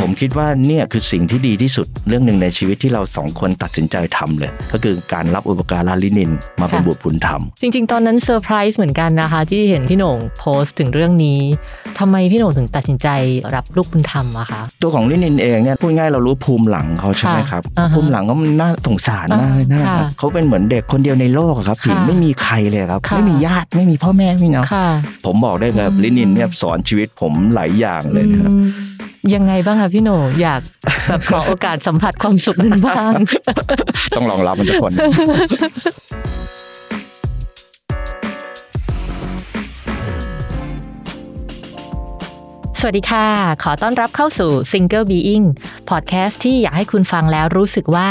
ผมคิดว่าเนี่ยคือสิ่งที่ดีที่สุดเรื่องหนึ่งในชีวิตที่เราสองคนตัดสินใจทำเลย ก็คือการรับอุปการะลินินมาเป็นค่ะบุตรบุญธรรม จริง ๆ ตอนนั้นเซอร์ไพรส์เหมือนกันนะคะ ที่เห็นพี่โหน่งโพสต์ถึงเรื่องนี้ทำไมพี่โหน่งถึงตัดสินใจรับลูกบุญธรรมอะคะตัวของลินินเองเนี่ยพูดง่ายเรารู้ภูมิหลังเขาใช่ไหมค่ะครับอ่าฮะภูมิหลังก็มันน่าสงสารมากเลยอ่านะค่ะเขาเป็นเหมือนเด็กคนเดียวในโลกอะครับผิงค่ะไม่มีใครเลยครับค่ะไม่มีญาติไม่มีพ่อแม่ไม่มีเนาะค่ะผมบอกได้เลยอืมลินินเนี่ยสอนชีวิตผมหลายอย่างเลยนะครับอืม ยังไงบ้างคะพี่โหน่งอยากแบบขอโอกาสสัมผัสความสุขนั้นบ้าง ต้องลองรับมันทุกคนสวัสดีค่ะ ขอต้อนรับเข้าสู่ Single Being Podcast ที่อยากให้คุณฟังแล้วรู้สึกว่า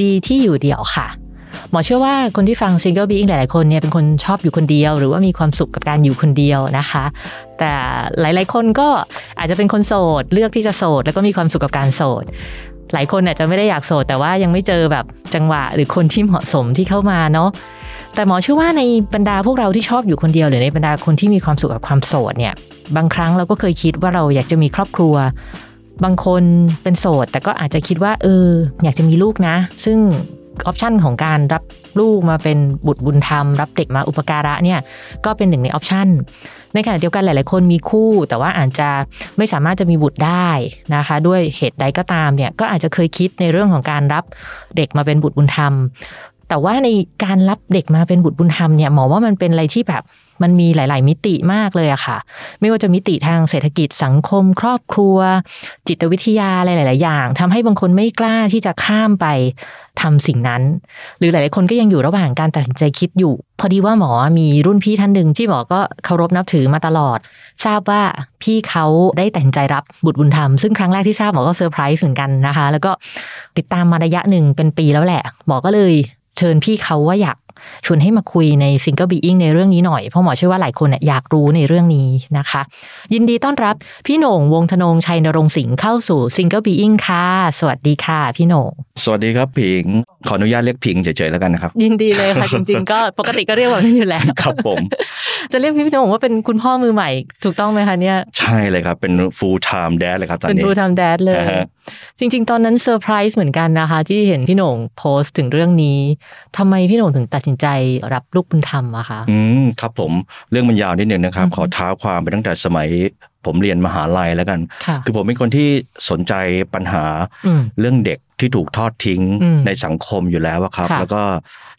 ดีที่อยู่เดียวค่ะ หมอเชื่อว่าคนที่ฟัง Single Being หลายๆคนเนี่ยเป็นคนชอบอยู่คนเดียว หรือว่ามีความสุขกับการอยู่คนเดียวนะคะ แต่หลายๆคนก็อาจจะเป็นคนโสด เลือกที่จะโสด แล้วก็มีความสุขกับการโสดหลายคนอาจจะไม่ได้อยากโสดแต่ว่ายังไม่เจอแบบจังหวะหรือคนที่เหมาะสมที่เข้ามาเนาะแต่หมอเชื่อว่าในบรรดาพวกเราที่ชอบอยู่คนเดียว หรือในบรรดาคนที่มีความสุขกับความโสดเนี่ย บางครั้งเราก็เคยคิดว่าเราอยากจะมีครอบครัว บางคนเป็นโสด แต่ก็อาจจะคิดว่าเออ อยากจะมีลูกนะ ซึ่ง ออปชันของการรับลูกมาเป็นบุตรบุญธรรม รับเด็กมาอุปการะเนี่ยก็เป็นหนึ่งในออปชันในขณะเดียวกันหลาย ๆ คนมีคู่ แต่ว่าอาจจะไม่สามารถจะมีบุตรได้นะคะ ด้วยเหตุใดก็ตามเนี่ยก็อาจจะเคยคิดในเรื่องของการรับเด็กมาเป็นบุตรบุญธรรม แต่ว่าในการรับเด็กมาเป็นบุตรบุญธรรมเนี่ยหมอว่ามันเป็นอะไรที่แบบมันมีหลาย ๆ มิติมากเลยอะค่ะ ไม่ว่าจะมิติทางเศรษฐกิจสังคม ครอบครัว จิตวิทยาอะไรหลาย ๆ อย่างทำให้บางคนไม่กล้าที่จะข้ามไปทำสิ่งนั้น หรือหลาย ๆ คนก็ยังอยู่ระหว่างการตัดสินใจคิดอยู่ พอดีว่าหมอมีรุ่นพี่ท่านหนึ่งที่หมอก็เคารพนับถือมาตลอด ทราบว่าพี่เขาได้ตัดสินใจรับบุตรบุญธรรม ซึ่งครั้งแรกที่ทราบหมอก็เซอร์ไพรส์เหมือนกันนะคะ แล้วก็ติดตามมาระยะหนึ่งเป็นปีแล้วแหละหมอก็เลย เชิญพี่เขาว่าอยาก ชวนให้มาคุยใน Single Being ในเรื่องนี้หน่อย เพราะหมอเชื่อว่าหลายคนเนี่ยอยากรู้ในเรื่องนี้นะคะ ยินดีต้อนรับพี่โหน่งวงธนงชัยนรงค์สิงห์เข้าสู่ Single Being ค่ะ สวัสดีค่ะพี่โหน่งสวัสดีครับผิง ขออนุญาตเรียกผิงเฉยๆแล้วกันนะครับ ยินดีเลยค่ะจริง ๆ ก็ปกติก็เรียกแบบนั้นอยู่แล้วครับผม จะเรียกพี่โหน่งว่าเป็นคุณพ่อมือใหม่ถูกต้องไหมคะเนี่ยใช่เลยครับเป็น full time dad เลยครับตอนเป็นนี้ full time dad เลยอ่าฮะจริง ๆ ตอนนั้นเซอร์ไพรส์เหมือนกันนะคะ ที่เห็นพี่โหน่งโพสต์ถึงเรื่องนี้ทำไมพี่โหน่งถึงตัดสินใจรับลูกบุญธรรมอะคะอืมครับผมเรื่องมันยาวนิดนึงนะครับอือฮึขอเท้าความไปตั้งแต่สมัยผมเรียนมหาลัยแล้วกันค่ะคือผมเป็นคนที่สนใจปัญหาอืมเรื่องเด็กที่ถูกทอดทิ้งอืมในสังคมอยู่แล้วอะครับค่ะแล้วก็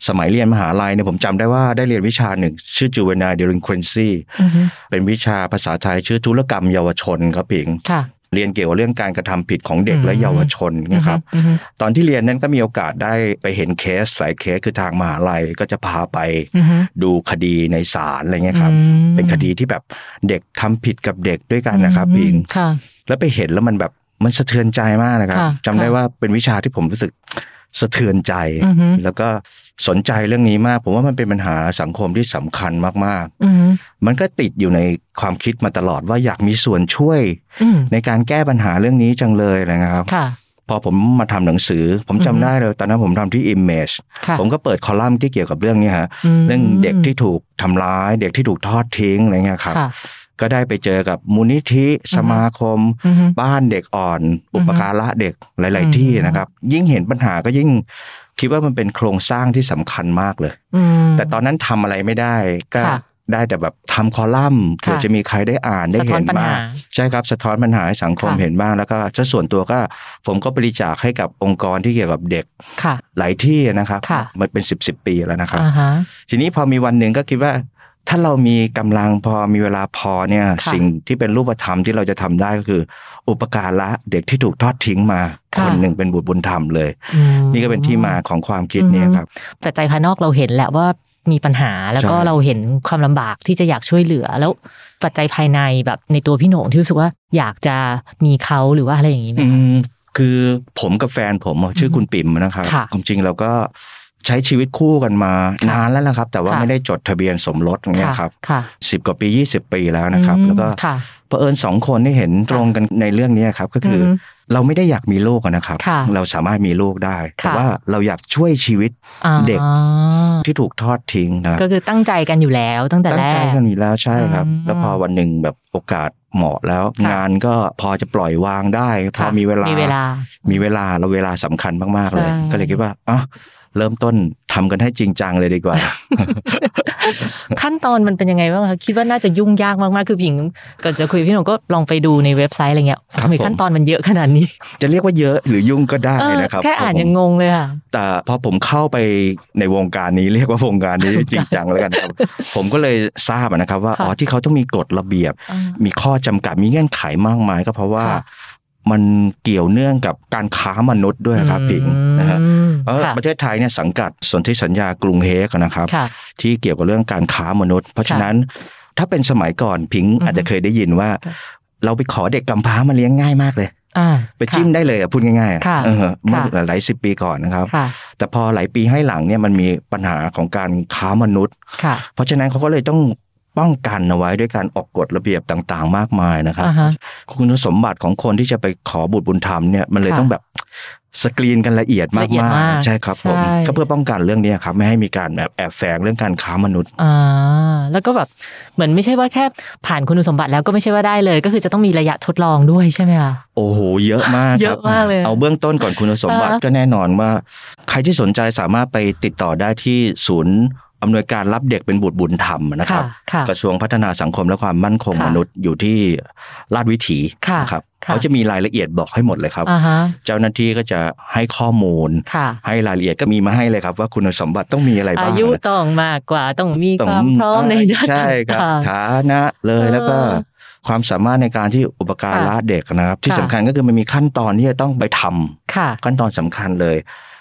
สมัยเรียนมหาลัยเนี่ยผมจำได้ว่าได้เรียนวิชาหนึ่ง ชื่อ juvenile delinquency อือฮึเป็นวิชาภาษาไทยชื่อธุรกรรมเยาวชนครับพิงค่ะ เรียนเกี่ยวกับเรื่องการกระทำผิดของเด็กอืมและเยาวชนนะครับอือฮึตอนที่เรียนนั้นก็มีโอกาสได้ไปเห็นเคสหลายเคสคือทางมหาลัยก็จะพาไปอือฮึดูคดีในศาลอะไรเงี้ยครับอืมเป็นคดีที่แบบเด็กทำผิดกับเด็กด้วยกันนะครับอืมพิงค่ะแล้วไปเห็นแล้วมันแบบมันสะเทือนใจมากนะครับค่ะจำได้ค่ะว่าเป็นวิชาที่ผมรู้สึก สะเทือนใจอือฮึแล้วก็สนใจเรื่องนี้มาก ผมว่ามันเป็นปัญหาสังคมที่สำคัญมากอือฮึๆมันก็ติดอยู่ในความคิดมาตลอดว่าอยากมีส่วนช่วยอืมในการแก้ปัญหาเรื่องนี้จังเลยนะครับค่ะพอผมมาทำหนังสือ ผมอือจำฮึได้เลยตอนนั้นผมทำที่ Image ค่ะผมก็เปิดคอลัมน์ที่เกี่ยวกับเรื่องนี้ฮะมเรื่องเด็กที่ถูกทำร้าย เด็กที่ถูกทอดทิ้งอะไรเงี้ยครับค่ะ ก็ได้ไปเจอกับมูลนิธิสมาคมอือฮึบ้านเด็กอ่อน อุปการะเด็กหลายอืมๆที่นะครับ ยิ่งเห็นปัญหาก็ยิ่งคิดว่ามันเป็นโครงสร้างที่สำคัญมากเลยอืมแต่ตอนนั้นทำอะไรไม่ได้ก็ค่ะได้แต่แบบทำคอลัมน์เผื่อค่ะจะมีใครได้อ่านได้สะท้เห็อนนปัญบ้างหาใช่ครับสะท้อนปัญหาให้สังคมค่ะเห็นบ้างแล้วก็ถ้าส่วนตัวก็ผมก็บริจาคให้กับองค์กรที่เกี่ยวกับเด็กค่ะหลายที่นะครับค่ะมันเป็นสิบสิบปีแล้วนะครับอ่าฮะทีนี้พอมีวันหนึ่งก็คิดว่า ถ้าเรามีกำลังพอมีเวลาพอเนี่ยค่ะสิ่งที่เป็นรูปธรรมที่เราจะทำได้ก็คือ อุปการะเด็กที่ถูกทอดทิ้งมาค่ะคนหนึ่งเป็นบุตรบุญธรรมเลยอืมนี่ก็เป็นที่มาของความคิดเนี้ครับแต่ใจภายนอกเราเห็นแหละว่ามีปัญหาแล้วก็ใช่เราเห็นความลำบากที่จะอยากช่วยเหลือแล้วปัจจัยภายในแบบในตัวพี่โหน่งที่รู้สึกว่าอยากจะมีเขาหรือว่าอะไรอย่างนี้ไหมอืคะมคือผมกับแฟนผมอะชื่อคุณปิ่มนะครับค่ะความจริงเราก็ ใช้ชีวิตคู่กันมาค่ะนานแล้วนะครับ แต่ว่าค่ะไม่ได้จดทะเบียนสมรสอย่างเงี้ยครับค่ะสิบกว่าปียี่สิบปีแล้วนะครับอืมแล้วก็ค่ะเผอิญสองคนที่เห็นตรงกันในเรื่องนี้ครับก็คืออมเราไม่ได้อยากมีลูกอะนะครับค่ะเราสามารถมีลูกได้ แต่ค่ะว่าเราอยากช่วยชีวิตอ่าเด็กที่ถูกทอดทิ้งนะก็คือตั้งใจกันอยู่แล้วตั้งแต่ตั้แรงใจกกันอยู่แล้วใช่ครับอืมแล้วพอวันหนึ่งแบบโอกาสเหมาะแล้วค่ะงานก็พอจะปล่อยวางได้ พอค่ะมีเวลามีเวลามีเวลาเราเวลาสำคัญมากๆเลยใช่ก็เลยคิดว่าอะ เริ่มต้นทำกันให้จริงจังเลยดีกว่า ขั้นตอนมันเป็นยังไงบ้างคะคิดว่าน่าจะยุ่งยากมากๆคือผิงก่อนจะคุยกับพี่หนุ่มก็ลองไปดูในเว็บไซต์อะไรเงี้ยครับทำไมผมขั้นตอนมันเยอะขนาดนี้ จะเรียกว่าเยอะหรือยุ่งก็ได้เออนะครับแค่อ่านผมยังงงเลยค่ะแต่พอผมเข้าไปในวงการนี้เรียกว่าวงการนี้จริงจังแล้วกันครับผมก็เลยทราบอะนะครับว่าค่ะอ๋อที่เขาต้องมีกฎระเบียบอ่ามีข้อจำกัดมีเงื่อนไขมากมายก็เพราะว่าค่ะ มันเกี่ยวเนื่องกับการค้ามนุษย์ด้วยครับพิงนะฮะอืมเพราะค่ะประเทศไทยเนี่ยสังกัดสนธิสัญญากรุงเฮกนะครับค่ะที่เกี่ยวกับเรื่องการค้ามนุษย์ เพราะฉะนั้นถ้าเป็นสมัยก่อนพิงอือฮึอาจจะเคยได้ยินว่าค่ะเราไปขอเด็กกำพร้ามาเลี้ยงง่ายมากเลยอ่าไปจิ้มได้เลยอะพูดง่ายๆอะค่ะเออเมื่อค่ะหลายสิบปีก่อนนะครับค่ะแต่พอหลายปีให้หลังเนี่ยมันมีปัญหาของการค้ามนุษย์ค่ะเพราะฉะนั้นเขาก็เลยต้อง ป้องกันเอาไว้ด้วยการออกกฎระเบียบต่างๆ มากมายนะครับอ่าฮะคุณสมบัติของคนที่จะไปขอบุตรบุญธรรมเนี่ยมันเลยค่ะต้องแบบสกรีนกันละเอียดมากละเอียดมากๆใช่ครับผมใช่ก็เพื่อป้องกันเรื่องนี้ครับไม่ให้มีการแบบแอบแฝงเรื่องการค้ามนุษย์อ่าแล้วก็แบบเหมือนไม่ใช่ว่าแค่ผ่านคุณสมบัติแล้วก็ไม่ใช่ว่าได้เลย ก็คือจะต้องมีระยะทดลองด้วยใช่ไหมคะโอ้โหเยอะมากเยคอะรับมากเลยเอาเบื้องต้นก่อนคุณสมบัติอ่าก็แน่นอนว่า ใครที่สนใจสามารถไปติดต่อได้ที่ศูนย์ อำนวยการรับเด็กเป็นบุตรบุญธรรมนะครับค่ะกระทรวงพัฒนาสังคมและความมั่นคงค่ะมนุษย์อยู่ที่ลาดวิถีค่ะนะครับค่ะเขาจะมีรายละเอียดบอกให้หมดเลยครับอ่าฮะเจ้าหน้าที่ก็จะให้ข้อมูลค่ะให้รายละเอียดก็มีมาให้เลยครับ ว่าคุณสมบัติต้องมีอะไรบ้าอางยุต้องมากกว่าต้องมีต้คองวามพร้อมในด้านใช่ครับต่างฐานะเลยเออแล้วก็ความสามารถในการที่อุปการะเด็กนะครับ ที่ค่ะสำคัญก็คือมันมีขั้นตอนที่จะต้องไปทำๆค่ะขั้นตอนสำคัญเลย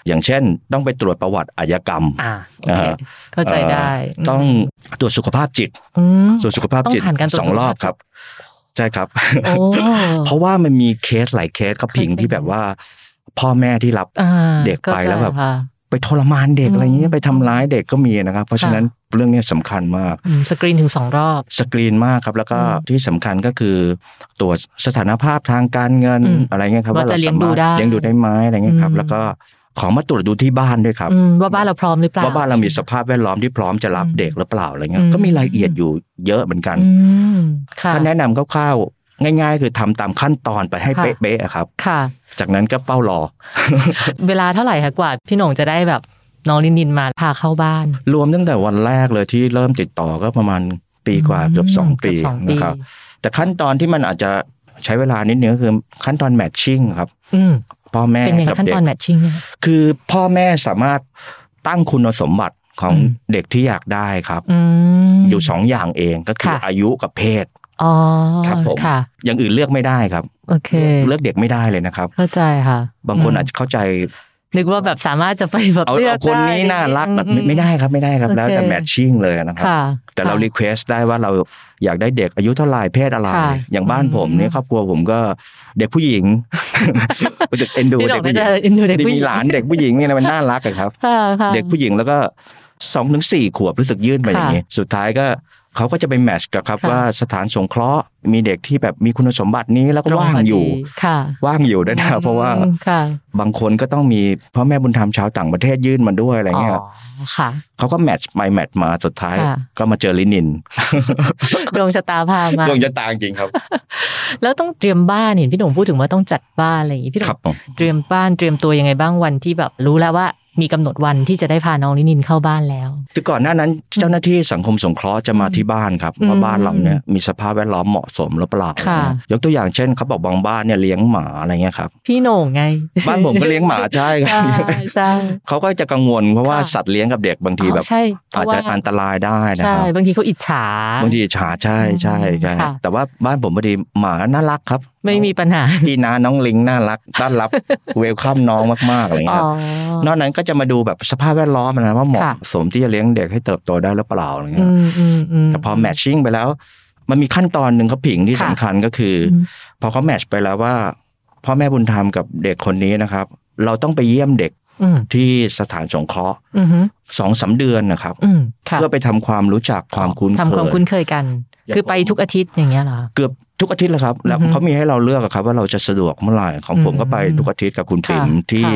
อย่างเช่น ต้องไปตรวจประวัติอาชญากรรมอ่าโอเคอ่าเข้าใจได้เอ่อต้องตรวจสุขภาพจิตอืมตรวจสุขภาพจิตต้องผ่านการตรวจสองรอบสุขภาพจิตครับใช่ครับโอ้เพราะว่ามันมีเคสหลายเคสครับพิงเข้าใจที่แบบว่า พ่อแม่ที่รับอ่าเด็กไปแล้วแบบเข้าใจค่ะไปทรมานเด็กอืมอะไรเงี้ยไปทำร้ายเด็กก็มีนะครับ เพราะฉะนั้นเรื่องเนี้ยสำคัญมากอืมสกรีนถึงสองรอบสกรีนมากครับแล้วก็อืมที่สำคัญก็คือตรวจสถานภาพทางการเงินอืมอะไรเงี้ยครับว่าจะรเลี้ยงดูสามารถได้เลี้ยงดูได้ไหมอะไรเงี้ยครับอืมแล้วก็ ขอมาตรวจดูที่บ้านด้วยครับอืมว่าบ้านเราพร้อมหรือเปล่าว่าบ้านเรามีสภาพแวดล้อมที่พร้อมจะรับอืมเด็กหรือเปล่าอะไรเงี้ยอืมก็มีรายละเอียดอยู่เยอะเหมือนกันอืมค่ะก็แนะนำคร่าวๆง่าย ๆ คือทำตามขั้นตอนไปให้ค่ะเป๊ะๆอะครับ ค่ะ จากนั้นก็เฝ้ารอ เวลาเท่าไหร่คะกว่า พี่หน่งจะได้แบบน้องลินดินมาพาเข้าบ้าน รวมตั้งแต่วันแรกเลยที่เริ่มติดต่อก็ประมาณปีกว่าอืมเกือบสองเกืปีอบสองปีนะครับแต่ขั้นตอนที่มันอาจจะใช้เวลานิดนึงก็คือขั้นตอนแมทชิ่งครับอืม พ่อแม่เป็นยังไงกับขั้นเด็ตกอนแมทชิ่งเนี่ยคือพ่อแม่สามารถตั้งคุณสมบัติของอืมเด็กที่อยากได้ครับอืมอยู่สองอย่างเองก็คือค่ะอายุกับเพศอ๋อครับผมค่ะอย่างอื่นเลือกไม่ได้ครับ โอเค เลือกเด็กไม่ได้เลยนะครับ เข้าใจค่ะ บางคนอาจจะเข้าใจ นึกว่าแบบสามารถจะไปแบบเอาเลือกเอาคนนี้ได้น่ารักอืแบบไม่ไม่ได้ครับไม่ได้ครับโอเคแล้วแต่ matching เลยนะครับค่ะแต่เราค่ะ request ได้ว่าเราอยากได้เด็กอายุเท่าไหร่เพศอะไรค่ะอย่างบ้านผมอืมเนี่ยครอบครัวผมก็เด็กผู้หญิงรู้สึกเอ็นดูเด็กผู้หญิน่าจะเอ็นดูเด็กผู้หญิงมีหลานเด็กผู้หญิงเนี่ยมันน่ารักอะครับค่ะค่ะเด็กผู้หญิงแล้วก็สองถึงสี่ขวบรู้สึกยื่นไปอย่างนี้ สุดท้ายก็ เขาก็จะไปแมทช์กับครับค่ะว่าสถานสงเคราะห์ มีเด็กที่แบบมีคุณสมบัตินี้แล้วก็ตรงว่างพดีอยู่ค่ะว่างอยู่ด้วยนะเพราะว่าอืมค่ะบางคนก็ต้องมีพ่อแม่บุญธรรมชาวต่างประเทศยื่นมาด้วยอะไรเงี้ยอ๋อค่ะเขาก็แมทช์ไปแมทช์มาสุดท้ายค่ะก็มาเจอลินินดวงชะตาพามาดวงจะตางจริงครับ แล้วต้องเตรียมบ้านเห็นพี่หนุ่มพูดถึงว่าต้องจัดบ้านอะไรอย่างงี้พี่หนุ่ครับมผมเตรียมบ้านเตรียมตัวยังไงบ้างวันที่แบบรู้แล้วว่า มีกำหนดวันที่จะได้พาน้องลินินเข้าบ้านแล้วคือก่อนหน้านั้น เจ้าหน้าที่สังคมสงเคราะห์จะมาที่บ้านครับอืมว่าบ้านเราเนี่ยมีสภาพแวดล้อมเหมาะสมหรือเปล่าค่ะยกตัวอย่างเช่นเขาบอกบางบ้านเนี่ยเลี้ยงหมาอะไรเงี้ยครับพี่โหน่งไง บ้านผมก็เลี้ยงหมาใช่ครัใช่บใช่เขาก็จะกังวลเพราะว่าค่ะสัตว์เลี้ยงกับเด็กบางทีแบบอ๋อใช่เพอาจราะว่าจะอันตรายได้นะคใช่รับบางทีเขาอิจฉาบางทีฉาใช่ใช่ใช่ค่ะแต่ว่าบ้านผมพอดีหมาน่ารักครับ ไม่มีปัญหาพี่น้าน้องลิงน่ารักต้อนรับเวลคัมน้องมากๆอะไรอ๋เงี้อยนอกนั้นก็จะมาดูแบบสภาพแวดล้อมนะว่าเหมาะค่ะสมที่จะเลี้ยงเด็กให้เติบโตได้หรือเปล่าอะไรอืเงี้ยมอืมอืมแต่พอแมทชิ่งไปแล้ว มันมีขั้นตอนหนึ่งเขาผิงที่ค่ะสำคัญก็คืออมพอเขาแมทชไปแล้วว่าพ่อแม่บุญธรรมกับเด็กคนนี้นะครับ เราต้องไปเยี่ยมเด็กอืม ที่สถานสงเคราะห์อืมฮึสองสามเดือนนะครับอืมค่ะเพื่อไปทำความรู้จักความคุ้นเคทำความคุ้นยเคยกันอย่างคือไปทุกอาทิตย์อย่างเงี้ยเหรอเกือบทุกอาทิตย์แล้วครับ แล้วอือฮึเขามีให้เราเลือกอะครับ ว่าเราจะสะดวกเมื่อไหร่ของผมอืมก็ไปทุกอาทิตย์กับคุณค่ะปิ่มที่ค่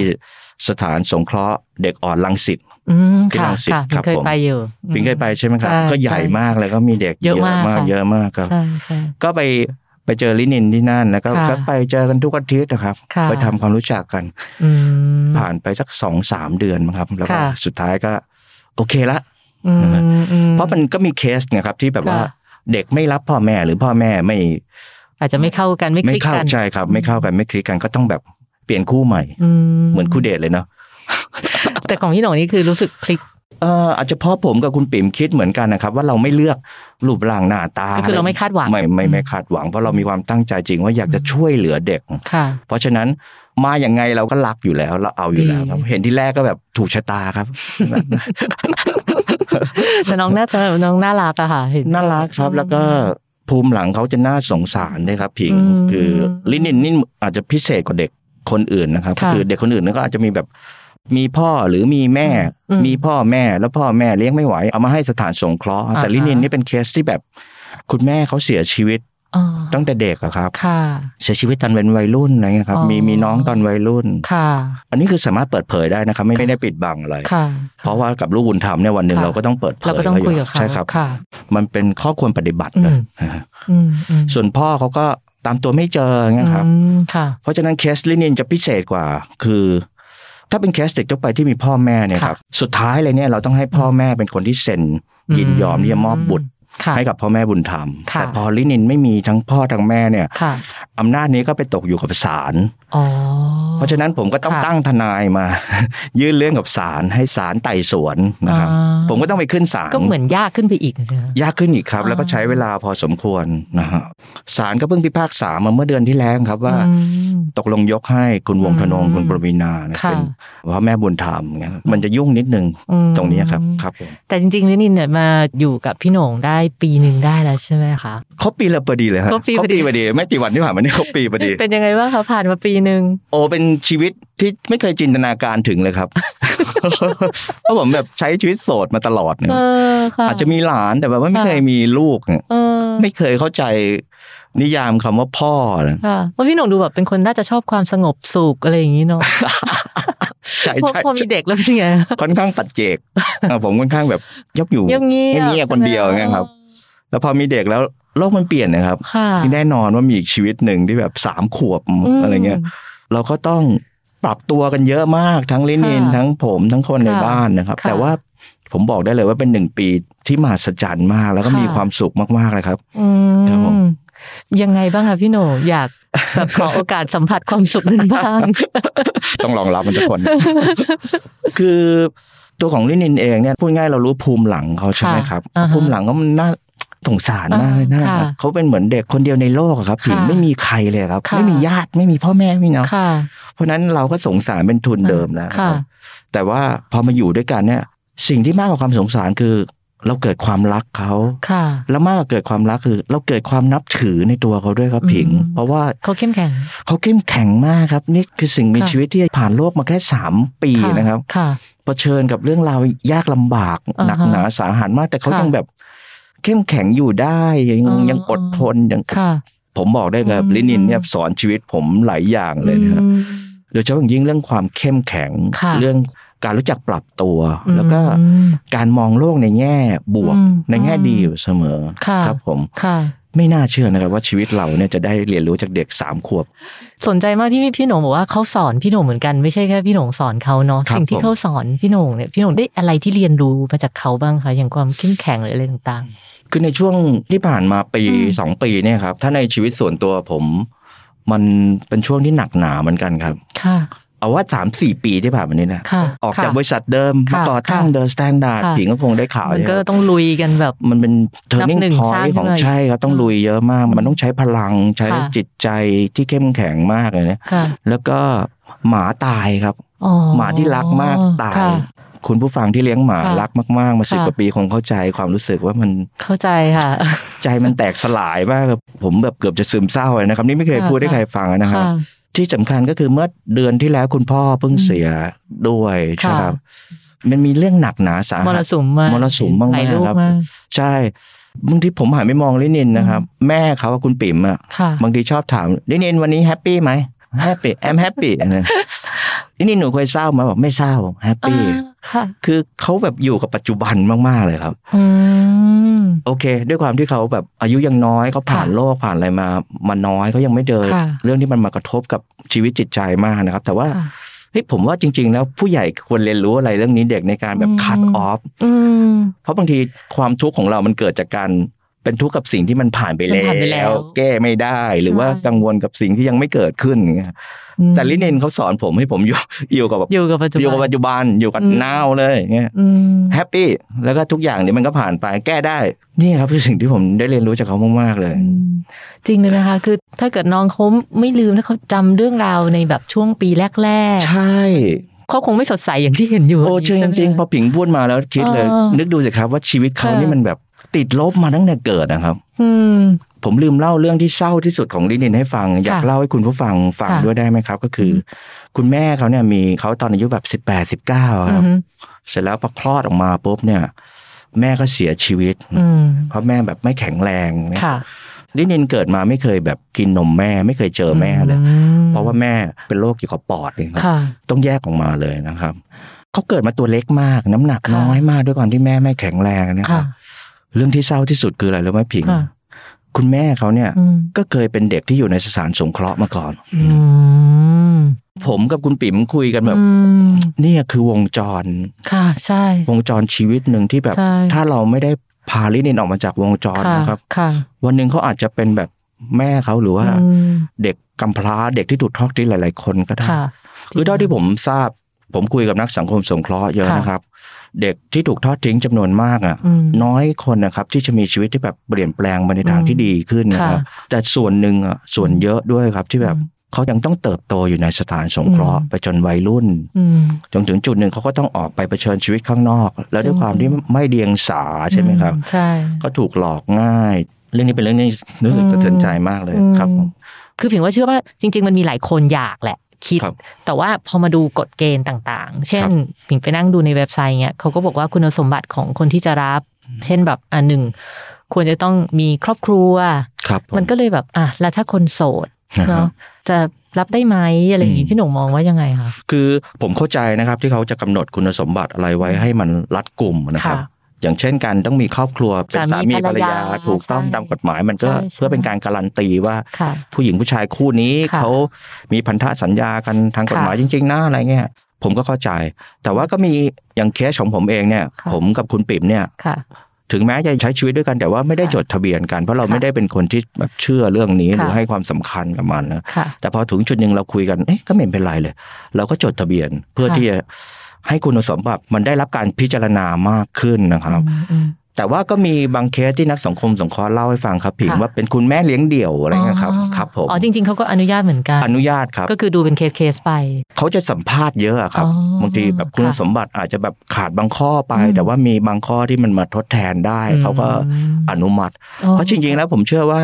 สถานสงเคราะห์เด็กอ่อนลังสิตอืมที่ค่ะรังสิตค่ะครับเคยผมไปอยู่ปิ่งเคยไปใช่ไหมครับใช่ก็ใหญ่ใช่มากเลยก็มีเด็กเยอะมากค่ะเยอะมากครับใช่ใช่ก็ไป ไปเจอลินินที่นั่นแล้วก็ค่ะก็ไปเจอกันทุกอาทิตย์นะครับค่ะไปทำความรู้จักกันอืมผ่านไปสักสองสามเดือนมั้งครับ แล้วก็ค่ะสุดท้ายก็ โอเคละอืมอืมเพราะมันก็มีเคสเนะครับ ที่แบบว่าค่ะเด็กไม่รับพ่อแม่หรือพ่อแม่ไม่ อาจจะไม่เข้ากันไม่คไม่ลิกเข้ากันใจครับ ไม่เข้ากันไม่คลิกกันก็ต้องแบบเปลี่ยนคู่ใหม่อืเหมือนคู่เดทเลยเนาะแต่ของพี่หนงนี่คือรู้สึกคลิก เอ่ออาจจะเพราะผมกับคุณปิ่มคิดเหมือนกันนะครับ ว่าเราไม่เลือกรูปร่างหน้าตาก็คือเราไม่คาดหวังไม่ไม่ไม่คาดหวังเพราะเรามีความตั้งใจจริงว่าอยากจะช่วยเหลือเด็กค่ะเพราะฉะนั้นมาอย่างไงเราก็รักอยู่แล้วเราเอาอยู่แล้วครับดีเห็นที่แรกก็แบบถูกชะตาครับแต่น้องน่าแต่น้องน่ารักอะค่ะเห็นน่ารักครับ แล้วก็ภูมิหลังเขาจะน่าสงสารด้วยครับพิงอืมคือลินินนี่อาจจะพิเศษกว่าเด็กคนอื่นนะครับค่ะคือเด็กคนอื่นนั่นก็อาจจะมีแบบ มีพ่อหรือมีแม่อืมมีพ่อแม่แล้วพ่อแม่เลี้ยงไม่ไหว เอามาให้สถานสงเคราะห์แต่อ่าฮะลินินนี่เป็นเคสที่แบบ คุณแม่เขาเสียชีวิตอ๋อตั้งแต่เด็กอะครับค่ะเสียชีวิตตอนเป็นวัยรุ่นอะไรเงี้ยครับอ๋อมีมีน้องตอนวัยรุ่นค่ะ อันนี้คือสามารถเปิดเผยได้นะครับ ไม่ไม่ได้ปิดบังอะไรค่ะเพราะว่ากับลูกบุญธรรมเนี่ยวันหนึ่งค่ะเราก็ต้องเปิดเผยเราก็ต้องคุยกับเขาใช่ครับค่ะมันเป็นข้อควรปฏิบัติอืเลยมอืมอืมส่วนพ่อเขาก็ตามตัวไม่เจอเงี้ยครับอืมค่ะเพราะฉะนั้นเคสลินินจะพิเศษกว่า คือ ถ้าเป็นเคสเด็กทั่วไปที่มีพ่อแม่เนี่ยครับ สุดท้ายเลยเนี่ยเราต้องให้พ่อแม่เป็นคนที่เซ็นยินยอมที่จะมอบบุตรค่ะ ให้กับพ่อแม่บุญธรรมค่ะแต่พอลินินไม่มีทั้งพ่อทั้งแม่เนี่ยค่ะอำนาจนี้ก็ไปตกอยู่กับศาลอ๋อเพราะฉะนั้นผมก็ต้องค่ะตั้งทนายมา ยื่นเรื่องกับศาลให้ศาลไต่สวนนะครับอ่าผมก็ต้องไปขึ้นศาลก็เหมือนยากขึ้นไปอีกนะยากขึ้นอีกครับอ่าแล้วก็ใช้เวลาพอสมควรนะฮะศาลก็เพิ่งพิพากษามาเมื่อเดือนที่แล้วครับว่าอืมตกลงยกให้คุณวงธนงอืมคุณปรมีนาเนี่ยค่ะเป็นพ่อแม่บุญธรรมเงี้ยมันจะยุ่งนิดนึงอืมตรงนี้ครับครับผมแต่จริงๆลินินเนี่ยมาอยู่กับพี่โหน่งได้ปีหนึ่งได้แล้วใช่ไหมคะเขาปีละพอดีเลยฮะครบปีพอดีพอดีไม่กี่วันที่ผ่านมานี่เขาปีพอดี เป็นยังไงบ้างคะผ่านมาปีหนึ่งโอ้เป็นชีวิตที่ไม่เคยจินตนาการถึงเลยครับเพราะผมแบบใช้ชีวิตโสดมาตลอดเนี่ยเออค่ะอาจจะมีหลานแต่แบบว่าไม่ค่ะเคยมีลูกเนี่ยเออไม่เคยเข้าใจนิยามคำว่าพ่อเลยค่ะเพราะพี่โหน่งดูแบบเป็นคนน่าจะชอบความสงบสุขอะไรอย่างนี้เนาะ ใช่พอใช่พอมีเด็กแล้วเป็นไงค่อนข้างปัจเจกอะผมค่อนข้างแบบยบอยู่เงียบเงียบเงียบๆคนเดียวเงี้ยครับ แล้วพอมีเด็กแล้วโลกมันเปลี่ยนนะครับค่ะแน่นอนว่ามีอีกชีวิตหนึ่งที่แบบสามขวบอะไรเงี้ย เราก็ต้องปรับตัวกันเยอะมากทั้งลินินค่ะทั้งผมทั้งคนในค่ะบ้านนะครับค่ะแต่ว่าผมบอกได้เลยว่าเป็นหนึ่งปีที่มหัศจรรย์มาก แล้วก็ค่ะมีความสุขมากๆเลยครับอืครับผมม ยังไงบ้างคะพี่โหน่งอยากแบบขอโอกาสสัมผัสความสุขนั้นบ้าง ต้องรองรับมันทุกคน คือตัวของลินินเองเนี่ยพูดง่ายเรารู้ภูมิหลังเขาใช่ไหมครับอ่าฮะภูมิหลังก็มันน่าสงสารมากเลยนะค่ะเขาเป็นเหมือนเด็กคนเดียวในโลกอะครับผิงค่ะไม่มีใครเลยครับค่ะไม่มีญาติไม่มีพ่อแม่ไม่มีเนาะค่ะเพราะฉะนั้นเราก็สงสารเป็นทุนเดิมแล้วค่ะครับแต่ว่าพอมาอยู่ด้วยกันเนี่ย สิ่งที่มากกว่าความสงสารคือ เราเกิดความรักเขาค่ะ แล้วมากกว่าเกิดความรักคือ เราเกิดความนับถือในตัวเขาด้วยครับผิงอืมเพราะว่าเขาเข้มแข็งเขาเข้มแข็งมากครับ นี่คือสิ่งมีค่ะชีวิตที่ผ่านโลกมาแค่สามปีนะครับค่ะเผชิญกับเรื่องราวยากลำบากอ่าฮะหนักหนาสาหัสมาก แต่เขาค่ะยังแบบ เข้มแข็งอยู่ได้ยังอ่ายัยังอดทนยังค่ะผมบอกได้เลยอืมลินินเนี่ยสอนชีวิตผมหลายอย่างเลยนะครับอืมโดยเฉพาะอย่างยิ่งเรื่องความเข้มแข็งค่ะเรื่อง การรู้จักปรับตัว แล้วก็อืมการมองโลกในแง่บวกอืมในแง่อืมดีอยู่เสมอค่ะครับผมค่ะไม่น่าเชื่อนะครับว่าชีวิตเราเนี่ยจะได้เรียนรู้จากเด็กสามขวบ สนใจมากที่พี่โหน่งบอกว่าเขาสอนพี่โหน่งเหมือนกันไม่ใช่แค่พี่โหน่งสอนเขาเนาะครับสิ่งที่ผมเขาสอนพี่โหน่งเนี่ยพี่โหน่งได้อะไรที่เรียนรู้มาจากเขาบ้างคะอย่างความเข้มแข็งหรืออะไรต่างคือในช่วงที่ผ่านมาปีอืมสองปีเนี่ยครับถ้าในชีวิตส่วนตัวผม มันเป็นช่วงที่หนักหนาเหมือนกันครับๆค่ะ เอาว่าสามสี่ปีที่ผ่านมานี้นะค่ะออกจากค่ะบริษัทเดิมมาค่ะก่อตั้งค่ะ The Standard ค่ะผิงก็คงได้ข่าวมันก็เยอะต้องลุยกันแบบ มันเป็น turning point ของ นับหนึ่งสร้างขึ้นมาใช่ครับต้องอืมลุยเยอะมาก มันต้องใช้พลังใช้ค่ะจิตใจที่เข้มแข็งมากเลยนะค่ะแล้วก็หมาตายครับอ๋อหมาที่รักมากตายค่ะคุณผู้ฟังที่เลี้ยงหมาค่ะรักมาก ๆ มาสิบค่ะกว่าปีคงเข้าใจความรู้สึกว่ามันเข้าใจค่ะ ใจมันแตกสลายมากครับผมแบบเกือบจะซึมเศร้าเลยนะครับ นี่ไม่เคยค่ะพูดให้ใครฟังนะครับค่ะ ที่สำคัญก็คือเมื่อเดือนที่แล้วคุณพ่อเพิ่งเสียด้วยใช่ครับมันมีเรื่องหนักหนาสาหัสมรสุมมากมรสุมมากๆหลายลูกครับมากใช่บางทีผมหันไปมองลินินนะครับ แม่เขาคุณปิ๋มอะค่ะบางทีชอบถามลินินวันนี้แฮปปี้ไหมhappy I'm happy ลิ นินหนูเคยเศร้าไหม บอกไม่เศร้า happy อ่าค่ะคือเขาแบบอยู่กับปัจจุบันมากๆเลยครับอืมโอเค ด้วยความที่เขาแบบอายุยังน้อยเขาผ่านค่ะโลกผ่านอะไรมามาน้อยเขายังไม่เจอค่ะเรื่องที่มันมากระทบกับชีวิตจิตใจมากนะครับ แต่ว่าค่ะเฮ้ยผมว่าจริง ๆ แล้วผู้ใหญ่ควรเรียนรู้อะไรเรื่องนี้เด็กในการแบบอืม cut off อืมเพราะบางทีความทุกข์ของเรามันเกิดจากการเป็นทุกข์กับสิ่งที่มันผ่านไปมันผ่านไปแล้ววแก้ไม่ได้หรือว่าใช่กังวลกับสิ่งที่ยังไม่เกิดขึ้นอย่างเงี้ยอืม แต่ลินินเขาสอนผมให้ผมอยู่อยู่กับแบบอยู่กับปัจจุบันอยู่กับปัจจุบันอยู่กับอืมนาวเลยอย่างเงี้ยอืมแฮปปี้แล้วก็ทุกอย่างเนี่ยมันก็ผ่านไปแก้ได้ นี่ครับคือสิ่งที่ผมได้เรียนรู้จากเขามากๆเลยอืมจริงเลยนะคะ คือถ้าเกิดน้องเขาไม่ลืมถ้าเขาจำเรื่องราวในแบบช่วงปีแรกใช่ๆเขาคงไม่สดใสอย่างที่เห็นอยู่ โอ้จริงใช่ไหมจริงพอผิงพูดมาแล้วคิดเลยเออนึกดูสิครับว่าชีวิตเขาค่ะนี่มันแบบ ติดลบมาตั้งแต่เกิดนะครับ อืมผมลืมเล่าเรื่องที่เศร้าที่สุดของลินินให้ฟัง อยากค่ะเล่าให้คุณผู้ฟังฟังค่ะด้วยได้ไหมครับ ก็คืออคุณแม่เขาเนี่ยมีเขาตอนอายุแบบสิบแปดสิบเก้าครับอืมเสร็จแล้วพอคลอดออกมาปุ๊บเนี่ย แม่ก็เสียชีวิตอืมเพราะแม่แบบไม่แข็งแรงเนี่ยค่ะลินินเกิดมาไม่เคยแบบกินนมแม่ ไม่เคยเจอแม่เลยอืมเพราะว่าแม่เป็นโรคเกี่ยวกับปอดเลยครับค่ะต้องแยกออกมาเลยนะครับเขาเกิดมาตัวเล็กมาก น้ำหนักค่ะน้อยมากด้วยก่อนที่แม่ไม่แข็งแรงนะคค่ะรับ เรื่องที่เศร้าที่สุดคืออะไรรู้ไหมผิงค่ะคุณแม่เขาเนี่ยอืมก็เคยเป็นเด็กที่อยู่ในสถานสงเคราะห์มาก่อนอืมผมกับคุณปิ๋มคุยกันแบบอืมเนี่ยคือวงจร ค่ะ ใช่ วงจรชีวิตหนึ่งที่แบบใช่ถ้าเราไม่ได้พาลินินออกมาจากวงจรค่ะนะครับค่ะวันหนึ่งเขาอาจจะเป็นแบบแม่เขาหรือว่าอืมเด็กกำพร้าเด็กที่ถูกทอดทิ้งหลาย ๆ คนก็ได้ค่ะคือเท่าที่ผมทราบ ผมคุยกับนักสังคมสงเคราะห์เยอะค่ะนะครับ เด็กที่ถูกทอดทิ้งจำนวนมากอะอืมน้อยคนนะครับที่จะมีชีวิตที่แบบเปลี่ยนแปลงไปในทางอืมที่ดีขึ้นนะครับค่ะแต่ส่วนหนึ่งอะส่วนเยอะด้วยครับที่แบบอืมเขายังต้องเติบโตอยู่ในสถานสงเคราะห์อืมไปจนวัยรุ่นอืมจนถึงจุดหนึ่งเขาก็ต้องออกไปเผชิญชีวิตข้างนอก แล้วด้วยซึ่งความที่ไม่เดียงสาใช่ไหมครับใช่ก็ถูกหลอกง่าย เรื่องนี้เป็นเรื่องที่รู้สึกอืมสะเทือนใจมากเลยอืมครับผมคือผิงว่าเชื่อว่าจริง ๆ มันมีหลายคนอยากแหละ คิดครับแต่ว่าพอมาดูกฎเกณฑ์ต่างๆ เช่นครับผิงไปนั่งดูในเว็บไซต์เนี้ยเขาก็บอกว่าคุณสมบัติของคนที่จะรับ เช่นแบบอ่าหนึ่งควรจะต้องมีครอบครัวครับผมันก็เลยแบบอะแล้วถ้าคนโสดนะครัเนาะบจะรับได้ไหมอะไรอย่างงี้อืมพี่หนุ่มมองว่ายังไงคะคือผมเข้าใจนะครับที่เขาจะกำหนดคุณสมบัติอะไรไว้ให้มันรัดกลุ่มนะครับค่ะ อย่างเช่นการต้องมีครอบครัวเป็นสาสามีมีภรภรรรยายาถูกต้องใช่ตามกฎหมาย มันก็ใช่ใช่เพื่อเป็นการการันตีว่าค่ะผู้หญิงผู้ชายคู่นี้ค่ะเขามีพันธสัญญากันทางกฎหมายค่ะจริงๆนะอะไรเงี้ยผมก็เข้าใจ แต่ว่าก็มีอย่างเคสของผมเองเนี่ยค่ะผมกับคุณปิ่มเนี่ยค่ะถึงแม้จะใช้ชีวิตด้วยกันแต่ว่าไม่ได้ค่ะจดทะเบียนกัน เพราะเราค่ะไม่ได้เป็นคนที่แบบเชื่อเรื่องนี้หรือค่ะให้ความสำคัญกับมันนะค่ะแต่พอถึงจุดหนึ่งเราคุยกันเอ๊ะก็ไม่เป็นไรเลย เราก็จดทะเบียนเพื่อค่ะที่จะ ให้คุณสมบัติมันได้รับการพิจารณามากขึ้นนะครับอืมอืมแต่ว่าก็มีบางเคสที่นักสังคมสงเคราะห์เล่าให้ฟังครับผิงค่ะว่าเป็นคุณแม่เลี้ยงเดี่ยวอะไรเงี้ยครับครับผมอ๋อจริงๆเขาก็อนุญาตเหมือนกันอนุญาตครับ ก็คือดูเป็นเคสเคสๆไป เขาจะสัมภาษณ์เยอะอะครับอ๋อบางทีแบบคุณค่ะสมบัติอาจจะแบบขาดบางข้อไปอืมแต่ว่ามีบางข้อที่มันมาทดแทนได้ เขาก็อืมอนุมัติอ๋อเพราะจริงๆแล้วผมเชื่อว่า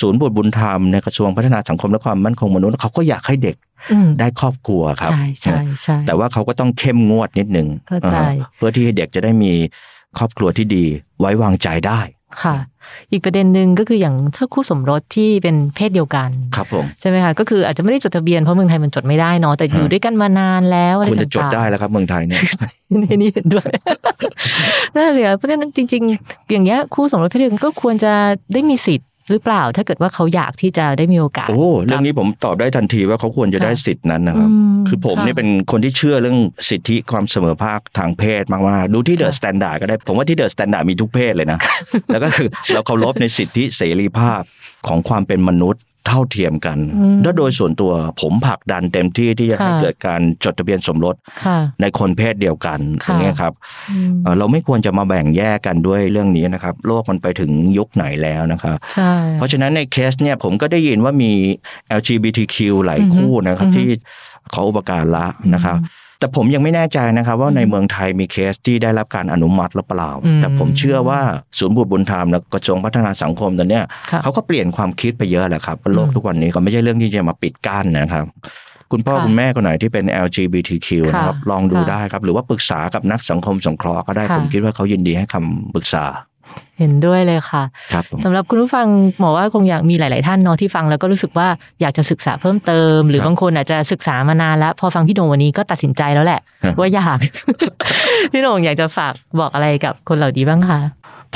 ศูนย์บุตรบุญธรรมในกระทรวงพัฒนาสังคมและความมั่นคงมนุษย์เขาก็อยากให้เด็กอืม ได้ครอบครัวครับ ใช่ใช่ใช่แต่ว่าเขาก็ต้องเข้มงวดนิดนึงเข้าใจอ่าเพื่อที่ให้เด็กจะได้มีครอบครัวที่ดีไว้วางใจได้ค่ะ อีกประเด็นหนึ่งก็คืออย่างถ้าคู่สมรสที่เป็นเพศเดียวกันครับผมใช่ไหมคะก็คืออาจจะไม่ได้จดทะเบียนเพราะเมืองไทยมันจดไม่ได้เนาะแต่อยู่ฮะด้วยกันมานานแล้วอะไรควรต่างๆจะจดได้แล้วครับเมืองไทยเนี่ยในนี้เห็นด้วยนั่นเลยอะเพราะฉะนั้นจริง ๆ อย่างเงี้ยคู่สมรสเพศเดียวกันก็ควรจะได้มีสิทธิ์ หรือเปล่า ถ้าเกิดว่าเขาอยากที่จะได้มีโอกาส โอ้เรื่องนี้ผมตอบได้ทันทีว่าเขาควรจะได้สิทธินั้นนะครับอืมคือผมค่ะนี่เป็นคนที่เชื่อเรื่องสิทธิความเสมอภาคทางเพศมากๆดูที่เดอะค่ะ Standard ก็ได้ ผมว่าที่ The Standard มีทุกเพศเลยนะ แล้วก็คือเราเคารพในสิทธิเสรีภาพของความเป็นมนุษย์ เท่าเทียมกันอืมแล้วโดยส่วนตัวผมผลักดันเต็มที่ที่จะให้ค่ะเกิดการจดทะเบียนสมรสค่ะในคนเพศเดียวกันค่ะอย่างเงี้ยครับอืมเอ่อเราไม่ควรจะมาแบ่งแยกกันด้วยเรื่องนี้นะครับ โลกมันไปถึงยุคไหนแล้วนะครับใช่เพราะฉะนั้นในเคสเนี่ยผมก็ได้ยินว่ามี LGBTQ หลายอือฮึคู่นะครับอือฮึที่เขาอุปการะนะครับ แต่ผมยังไม่แน่ใจนะครับ ว่าในเมืองไทยมีเคสที่ได้รับการอนุมัติหรือเปล่าอืมแต่ผมเชื่อว่าศูนย์บุตรบุญธรรมและกระทรวงพัฒนาสังคมตอนเนี้ยค่ะเขาก็เปลี่ยนความคิดไปเยอะแหละครับโลกอืมทุกวันนี้ก็ไม่ใช่เรื่องที่จะมาปิดกั้นนะครับคุณพ่อค่ะคุณแม่คนไหนที่เป็น LGBTQ ค่ะนะครับลองดูค่ะได้ครับ หรือว่าปรึกษากับนักสังคมสงเคราะห์ก็ได้ค่ะผมคิดว่าเขายินดีให้คำปรึกษา เห็นด้วยเลยค่ะครับผมสำหรับคุณผู้ฟังหมอว่าคงอยากมีหลาย ๆ ท่านเนาะที่ฟังแล้วก็รู้สึกว่าอยากจะศึกษาเพิ่มเติม หรือครับบางคนอาจจะศึกษามานานแล้ว พอฟังพี่โหน่งวันนี้ก็ตัดสินใจแล้วแหละฮะว่าอยากพี่โหน่งอยากจะฝากบอกอะไรกับคนเหล่านี้บ้างคะ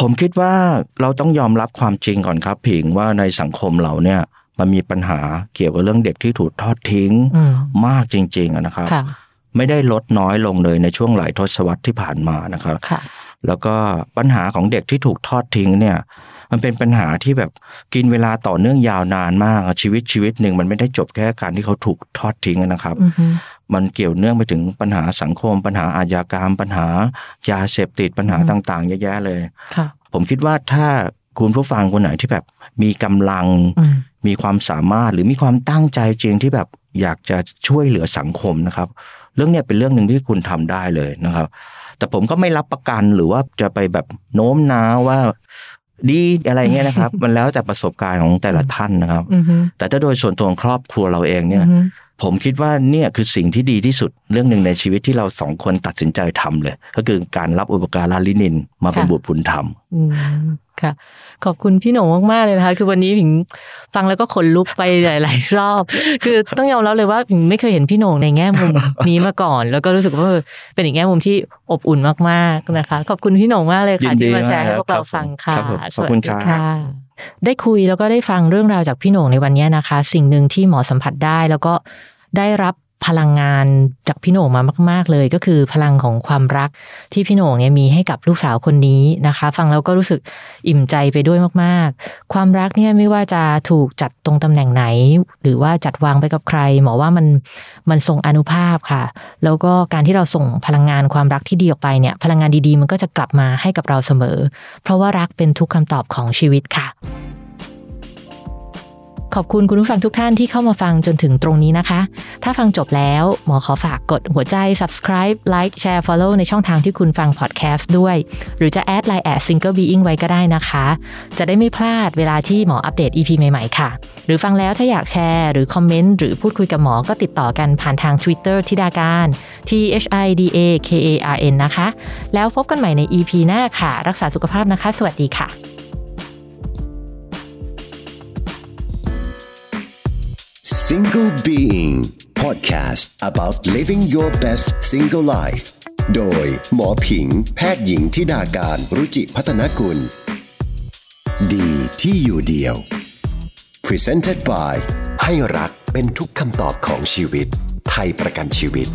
ผมคิดว่าเราต้องยอมรับความจริงก่อนครับผิงว่าในสังคมเราเนี่ยมันมีปัญหาเกี่ยวกับเรื่องเด็กที่ถูกทอดทิ้งอืมมากจริงๆอะนะครับค่ะไม่ได้ลดน้อยลงเลยในช่วงหลายทศวรรษที่ผ่านมานะครับค่ะ แล้วก็ปัญหาของเด็กที่ถูกทอดทิ้งเนี่ย มันเป็นปัญหาที่แบบกินเวลาต่อเนื่องยาวนานมากอะชีวิตชีวิตหนึ่งมันไม่ได้จบแค่การที่เขาถูกทอดทิ้งอะนะครับอือฮึมันเกี่ยวเนื่องไปถึงปัญหาสังคม ปัญหาอาชญากรรม ปัญหายาเสพติดปัญหาต่างๆเยอะแยะเลยค่ะผมคิดว่าถ้าคุณผู้ฟังคนไหนที่แบบมีกำลังอืมมีความสามารถหรือมีความตั้งใจจริงที่แบบ อยากจะช่วยเหลือสังคมนะครับ เรื่องเนี้ยเป็นเรื่องหนึ่งที่คุณทำได้เลยนะครับ แต่ผมก็ไม่รับประกันหรือว่าจะไปแบบโน้มน้าวว่าดีอะไรเงี้ยนะครับ มันแล้วแต่ประสบการณ์ของแต่ละท่านนะครับอือฮึแต่ถ้าโดยส่วนตัวของครอบครัวเราเองเนี่ยอือฮึ ผมคิดว่าเนี่ยคือสิ่งที่ดีที่สุดเรื่องหนึ่งในชีวิตที่เราสองคนตัดสินใจทำเลย ก็คือการรับอุปการะลินินมาเป็นบุตรบุญธรรมอืมค่ะ ขอบคุณพี่โหน่งมากๆเลยนะคะ คือวันนี้ผิงฟังแล้วก็ขนลุกไปหลาย ๆ รอบ คือต้องยอมรับเลยว่าผิงไม่เคยเห็นพี่โหน่งในแง่มุมนี้มาก่อน แล้วก็รู้สึกว่าเออเป็นอีกแง่มุมที่อบอุ่นมากๆนะคะ ขอบคุณพี่โหน่งมากเลยค่ะยินดีที่มาแชร์ให้พวกเรามากครับฟังค่ะครับผมขอบคุณครับสวัสดีะ ได้คุยแล้วก็ได้ฟังเรื่องราวจากพี่โหน่งในวันนี้นะคะ สิ่งหนึ่งที่หมอสัมผัสได้ แล้วก็ได้รับ พลังงานจากพี่โหน่งมามาก ๆ เลย ก็คือพลังของความรักที่พี่โหน่งเนี่ยมีให้กับลูกสาวคนนี้นะคะ ฟังแล้วก็รู้สึกอิ่มใจไปด้วยมาก ๆ ความรักเนี่ยไม่ว่าจะถูกจัดตรงตำแหน่งไหน หรือว่าจัดวางไปกับใคร หมอว่ามันมันทรงอนุภาพค่ะ แล้วก็การที่เราส่งพลังงานความรักที่ดีออกไปเนี่ยพลังงานดีๆ มันก็จะกลับมาให้กับเราเสมอ เพราะว่ารักเป็นทุกคำตอบของชีวิตค่ะ ขอบคุณคุณผู้ฟังทุกท่านที่เข้ามาฟังจนถึงตรงนี้นะคะ ถ้าฟังจบแล้วหมอขอฝากกดหัวใจ subscribe like share follow ในช่องทางที่คุณฟัง podcast ด้วย หรือจะแอดไลน์แอด single being ไว้ก็ได้นะคะ จะได้ไม่พลาดเวลาที่หมออัปเดต EP ใหม่ๆค่ะ หรือฟังแล้วถ้าอยากแชร์หรือคอมเมนต์หรือพูดคุยกับหมอก็ติดต่อกันผ่านทาง Twitter ทิดาการ T H I D A K A R N นะคะ แล้วพบกันใหม่ใน EP หน้าค่ะ รักษาสุขภาพนะคะ สวัสดีค่ะ Single Being Podcast about living your best single life โดยหมอผิง แพทย์หญิงทิดาการรุจิพัฒนกุล ดีที่อยู่เดียว Presented by ให้รักเป็นทุกคำตอบของชีวิต ไทยประกันชีวิต